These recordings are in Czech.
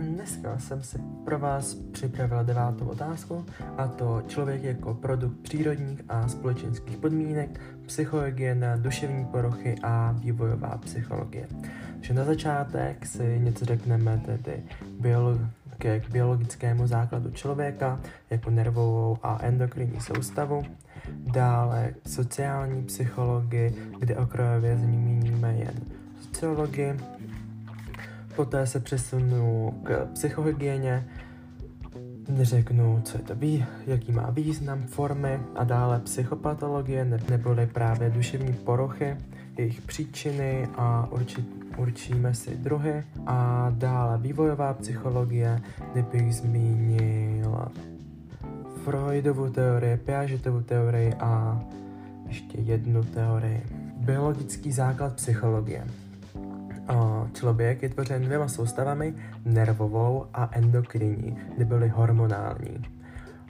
dneska jsem si pro vás připravila devátou otázku a to člověk jako produkt přírodních a společenských podmínek, psychohygiena, duševní porochy a vývojová psychologie. Takže na začátek si něco řekneme tedy biolo- k biologickému základu člověka, jako nervovou a endokrinní soustavu, dále sociální psychologii, kde okrajově zmíníme jen sociologii, poté se přesunu k psychohygieně, řeknu, co je to ví, jaký má význam, formy a dále psychopatologie neboli právě duševní porochy, jejich příčiny a urči, určíme si druhy a dále vývojová psychologie, kde bych zmínil Freudovu teorii, Piagetovu teorii a ještě jednu teorii. Biologický základ psychologie. Člověk je tvořen dvěma soustavami, nervovou a endokrinní, neboli hormonální.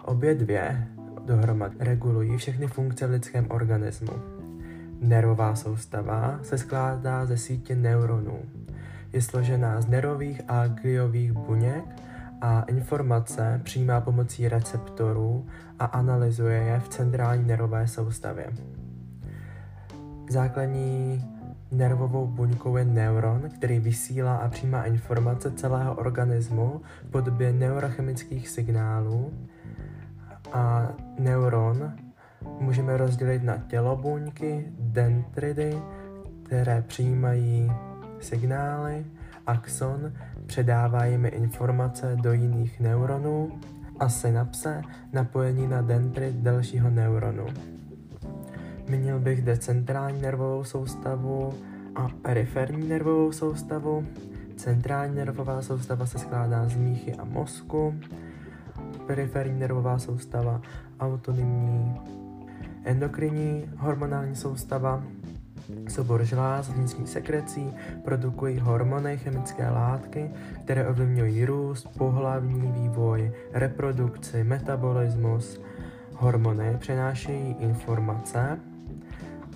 Obě dvě dohromady regulují všechny funkce v lidském organismu. Nervová soustava se skládá ze sítě neuronů. Je složená z nervových a gliových buněk a informace přijímá pomocí receptorů a analyzuje je v centrální nervové soustavě. Základní Nervovou buňkou je neuron, který vysílá a přijímá informace celého organismu v podobě neurochemických signálů. A neuron můžeme rozdělit na tělobuňky, dendridy, které přijímají signály, axon předává jimi informace do jiných neuronů a synapse napojení na dendrit dalšího neuronu. Zmínil bych decentrální nervovou soustavu a periferní nervovou soustavu. Centrální nervová soustava se skládá z míchy a mozku. Periferní nervová soustava autonomní endokrinní hormonální soustava Soubor žláz vnitřní sekrecí produkují hormony, chemické látky, které ovlivňují růst, pohlavní vývoj, reprodukci, metabolismus. Hormony přenášejí informace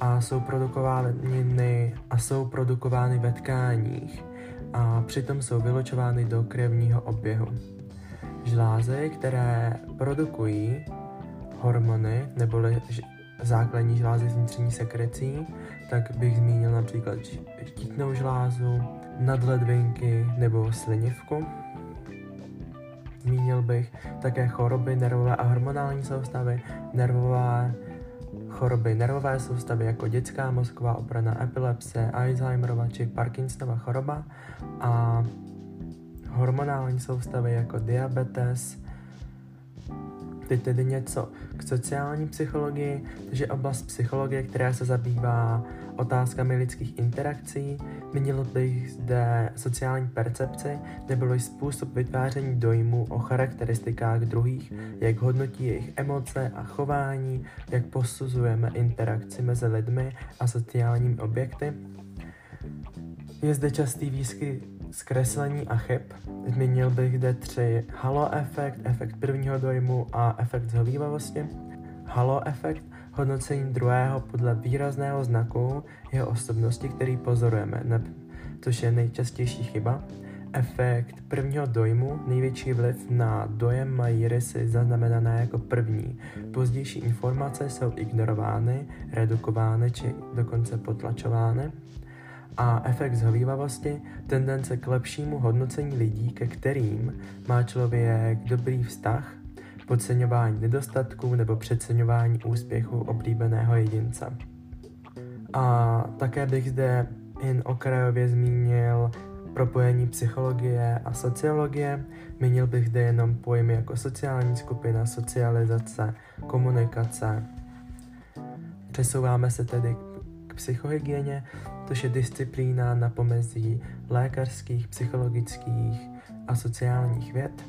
a jsou produkovány a jsou produkovány ve tkáních a přitom jsou vylučovány do krevního oběhu. Žlázy, které produkují hormony neboli základní žlázy vnitřní sekrecí, tak bych zmínil například štítnou žlázu, nadledvinky nebo slinivku. Zmínil bych také choroby nervové a hormonální soustavy, nervové choroby nervové soustavy jako dětská mozková obrana, epilepsie, Alzheimerova či Parkinsonova choroba a hormonální soustavy jako diabetes, Teď tedy něco k sociální psychologii, takže oblast psychologie, která se zabývá otázkami lidských interakcí, Zmínil bych zde sociální percepci, neboli způsob vytváření dojmu o charakteristikách druhých, jak hodnotí jejich emoce a chování, jak posuzujeme interakci mezi lidmi a sociálními objekty. Je zde častý výskyt zkreslení a chyb. Zmínil bych zde tři halo efekt, efekt prvního dojmu a efekt zhovývavosti. Halo efekt hodnocení druhého podle výrazného znaku jeho osobnosti, který pozorujeme, což je nejčastější chyba. Efekt prvního dojmu, největší vliv na dojem mají rysy zaznamenané jako první. Pozdější informace jsou ignorovány, redukovány či dokonce potlačovány. A efekt zhovývavosti, tendence k lepšímu hodnocení lidí, ke kterým má člověk dobrý vztah, podceňování nedostatků nebo přeceňování úspěchu oblíbeného jedince. A také bych zde jen okrajově zmínil propojení psychologie a sociologie. Zmínil bych zde jenom pojmy jako sociální skupina, socializace, komunikace. Přesouváme se tedy k psychohygieně, což je disciplína na pomezí lékařských, psychologických a sociálních věd.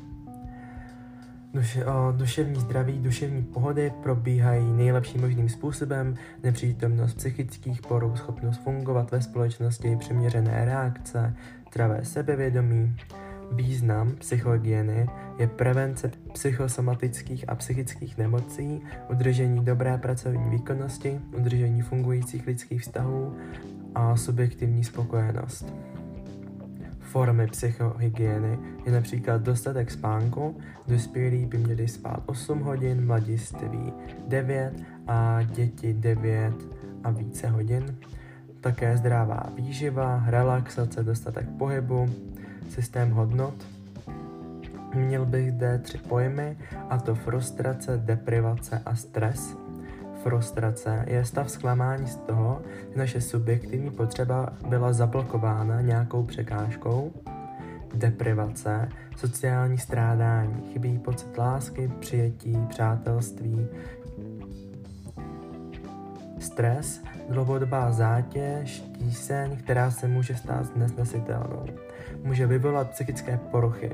Duše, o, duševní zdraví, duševní pohody probíhají nejlepším možným způsobem, nepřítomnost psychických porů, schopnost fungovat ve společnosti, přiměřené reakce, zdravé sebevědomí. Význam psychohygieny je prevence psychosomatických a psychických nemocí, udržení dobré pracovní výkonnosti, udržení fungujících lidských vztahů a subjektivní spokojenost. Formy psychohygieny je například dostatek spánku, dospělí by měli spát 8 hodin, mladiství 9 a děti 9 a více hodin. Také zdravá výživa, relaxace, dostatek pohybu, systém hodnot. Měl bych zde tři pojmy, a to frustrace, deprivace a stres. Frustrace je stav zklamání z toho, že naše subjektivní potřeba byla zablokována nějakou překážkou. Deprivace, sociální strádání, chybí pocit lásky, přijetí, přátelství. Stres, dlouhodobá zátěž, tíseň, která se může stát nesnesitelnou. Může vyvolat psychické poruchy.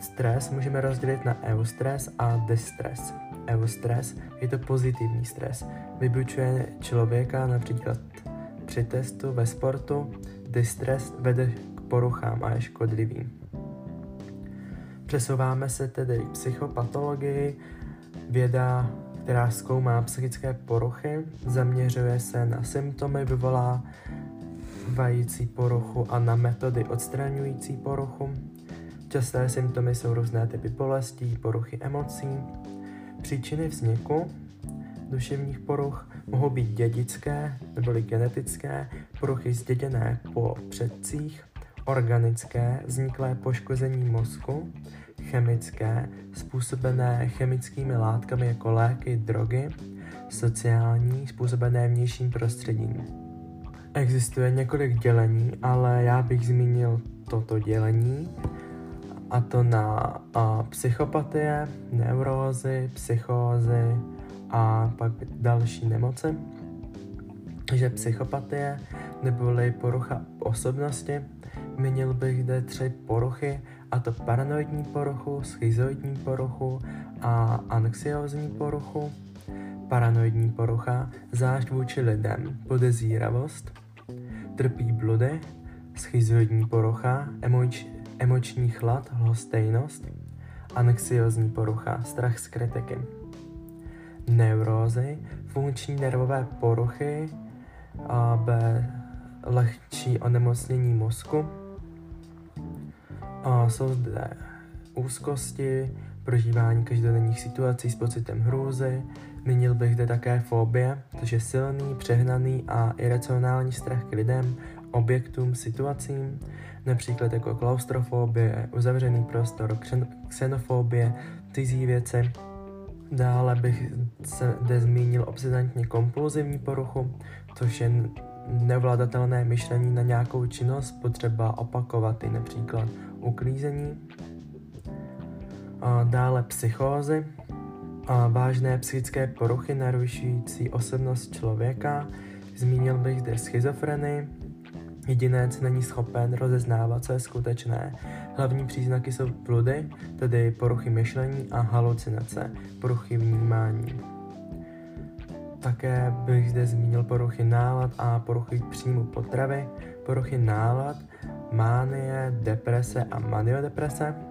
Stres můžeme rozdělit na eustres a distres eustres je to pozitivní stres. Vybučuje člověka například při testu ve sportu, kdy stres vede k poruchám a je škodlivý. Přesouváme se tedy k psychopatologii. Věda, která zkoumá psychické poruchy, zaměřuje se na symptomy vyvolávající poruchu a na metody odstraňující poruchu. Časté symptomy jsou různé typy bolestí, poruchy emocí, Příčiny vzniku duševních poruch mohou být dědické neboli genetické, poruchy zděděné po předcích, organické, vzniklé poškození mozku, chemické, způsobené chemickými látkami jako léky, drogy, sociální, způsobené vnějším prostředím. Existuje několik dělení, ale já bych zmínil toto dělení, a to na a, psychopatie, neurózy, psychózy a pak další nemoci. Že psychopatie neboli porucha osobnosti, měnil bych zde tři poruchy, a to paranoidní poruchu, schizoidní poruchu a anxiozní poruchu. Paranoidní porucha, zášť vůči lidem, podezíravost, trpí bludy, schizoidní porucha, emoč, emoční chlad, lhostejnost, anxiozní porucha, strach z kritiky, neurózy, funkční nervové poruchy, a B, lehčí onemocnění mozku, a jsou zde úzkosti, prožívání každodenních situací s pocitem hrůzy, Zmínil bych zde také fobie, což je silný, přehnaný a iracionální strach k lidem, objektům, situacím, například jako klaustrofobie, uzavřený prostor, xenofobie, cizí věci. Dále bych se zde zmínil obsedantně kompulzivní poruchu, což je nevládatelné myšlení na nějakou činnost, potřeba opakovat i například uklízení. A dále psychózy, a vážné psychické poruchy narušující osobnost člověka. Zmínil bych zde schizofrenii, Jedinec není schopen rozeznávat, co je skutečné. Hlavní příznaky jsou bludy, tedy poruchy myšlení a halucinace, poruchy vnímání. Také bych zde zmínil poruchy nálad a poruchy příjmu potravy, poruchy nálad, mánie, deprese a maniodeprese.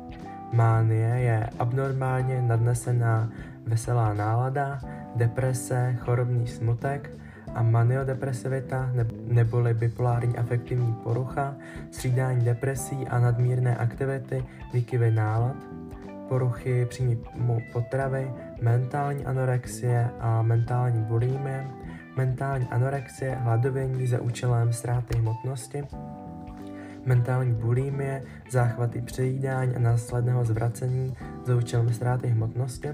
Mánie je abnormálně nadnesená veselá nálada, deprese, chorobný smutek, a maniodepresivita neboli bipolární afektivní porucha, střídání depresí a nadmírné aktivity, výkyvy nálad, poruchy příjmu potravy, mentální anorexie a mentální bulimie, mentální anorexie, hladovění za účelem ztráty hmotnosti, mentální bulimie, záchvaty přejídání a následného zvracení za účelem ztráty hmotnosti,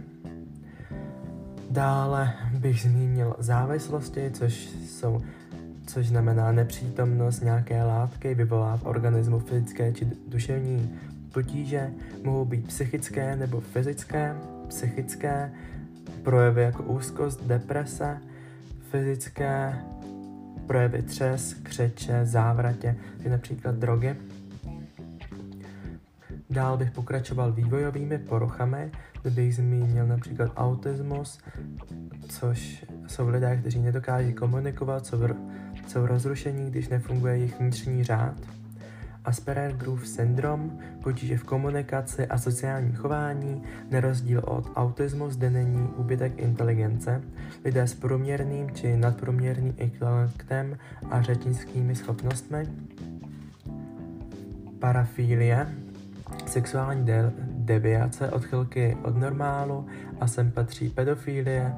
Dále bych zmínil závislosti, což jsou což znamená nepřítomnost nějaké látky vyvolá v organismu fyzické či duševní potíže, mohou být psychické nebo fyzické, psychické, projevy jako úzkost, deprese, fyzické, projevy třes, křeče, závratě, je například drogy. Dál bych pokračoval vývojovými poruchami, bych zmínil například autismus, což jsou lidé, kteří nedokáží komunikovat, jsou, jsou rozrušení, když nefunguje jejich vnitřní řád. Aspergerův syndrom, potíže v komunikaci a sociálním chování, na rozdíl od autismu zde není úbytek inteligence, lidé s průměrným či nadprůměrným intelektem a řečnickými schopnostmi, Parafilie, sexuální de- deviace, odchylky od normálu a sem patří pedofilie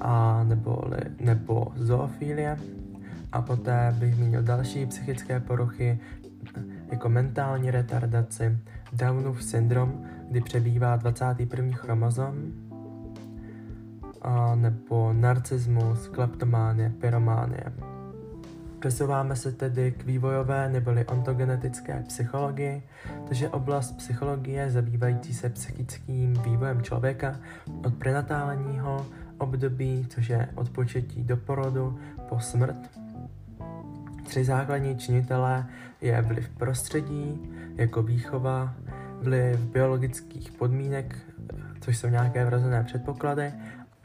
a nebo, nebo zoofilie. A poté bych měl další psychické poruchy, jako mentální retardaci, Downův syndrom, kdy přebývá 21. chromozom, a nebo narcismus, kleptománie, pyrománie. Přesouváme se tedy k vývojové neboli ontogenetické psychologii, což je oblast psychologie zabývající se psychickým vývojem člověka od prenatálního období, což je od početí do porodu po smrt. Tři základní činitelé je vliv prostředí, jako výchova, vliv biologických podmínek, což jsou nějaké vrozené předpoklady,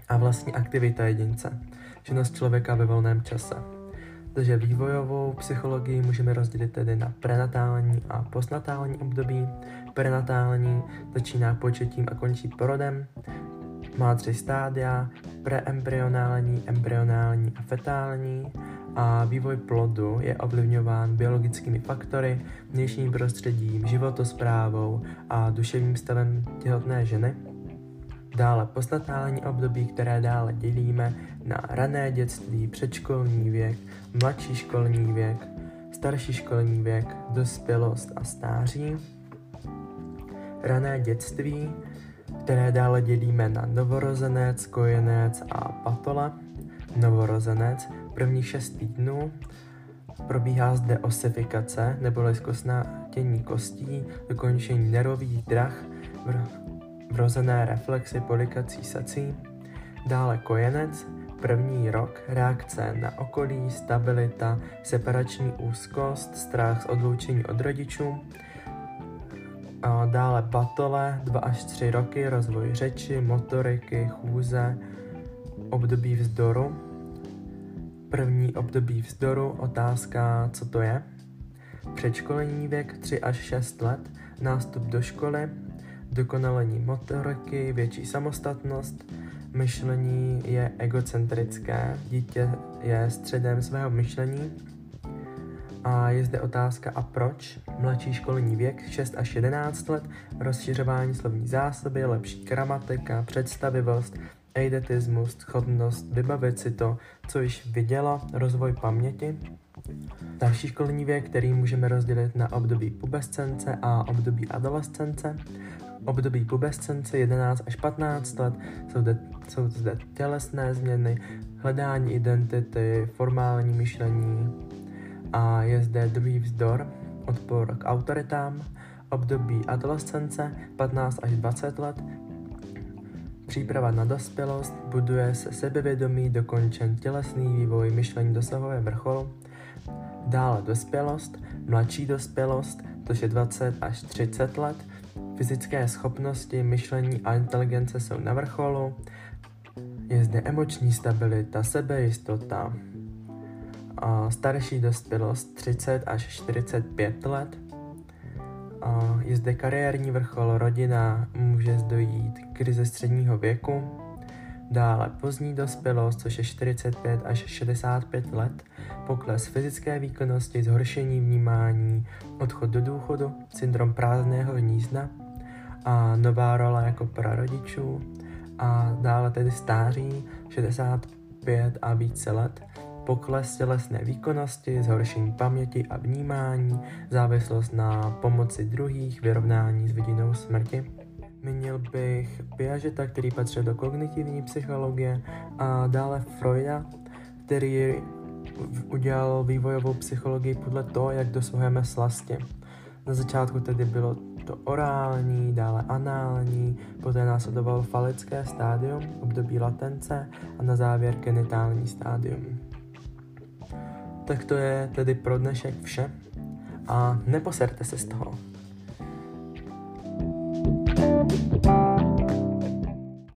a vlastní aktivita jedince, činnost člověka ve volném čase. Takže vývojovou psychologii můžeme rozdělit tedy na prenatální a postnatální období. Prenatální začíná početím a končí porodem. Má tři stádia, preembryonální, embryonální a fetální a vývoj plodu je ovlivňován biologickými faktory, vnějším prostředím, životosprávou a duševním stavem těhotné ženy. Dále postnatální období, které dále dělíme na rané dětství, předškolní věk, mladší školní věk, starší školní věk, dospělost a stáří. Rané dětství, které dále dělíme na novorozenec, kojenec a patole. Novorozenec, prvních šest týdnů, probíhá zde osifikace neboli zkostnátění kostí, dokončení nervových drah, vrozené reflexy polikací sací, dále kojenec, první rok, reakce na okolí, stabilita, separační úzkost, strach z odloučení od rodičů, a dále batole, 2 až 3 roky, rozvoj řeči, motoriky, chůze, období vzdoru. První období vzdoru, otázka, co to je. Předškolní věk 3 až 6 let, nástup do školy, dokonalení motoriky, větší samostatnost, myšlení je egocentrické, dítě je středem svého myšlení a je zde otázka a proč? Mladší školní věk 6 až 11 let, rozšiřování slovní zásoby, lepší gramatika, představivost, eidetismus, schopnost vybavit si to, co již vidělo, rozvoj paměti. Další školní věk, který můžeme rozdělit na období pubescence a období adolescence, období pubescence 11 až 15 let. Jsou zde, jsou zde tělesné změny, hledání identity, formální myšlení. A je zde druhý vzdor, odpor k autoritám, období adolescence 15 až 20 let, příprava na dospělost, buduje se sebevědomí, dokončen tělesný vývoj, myšlení dosahuje vrcholu, dále dospělost, mladší dospělost, to je 20 až 30 let, Fyzické schopnosti, myšlení a inteligence jsou na vrcholu. Je zde emoční stabilita, sebejistota. A starší dospělost 30 až 45 let. A je zde kariérní vrchol, rodina, může dojít k krize středního věku. Dále pozdní dospělost, což je 45 až 65 let, pokles fyzické výkonnosti, zhoršení vnímání, odchod do důchodu, syndrom prázdného hnízda, a nová role jako prarodičů a dále tedy stáří 65 a více let, pokles tělesné výkonnosti, zhoršení paměti a vnímání, závislost na pomoci druhých, vyrovnání s vidinou smrti. Měl bych Piageta, který patřil do kognitivní psychologie a dále Freuda, který udělal vývojovou psychologii podle toho, jak dosahujeme slasti. Na začátku tedy bylo to orální, dále anální, poté následovalo falické stádium, období latence a na závěr genitální stádium. Tak to je tedy pro dnešek vše a neposerte se z toho. Thank you.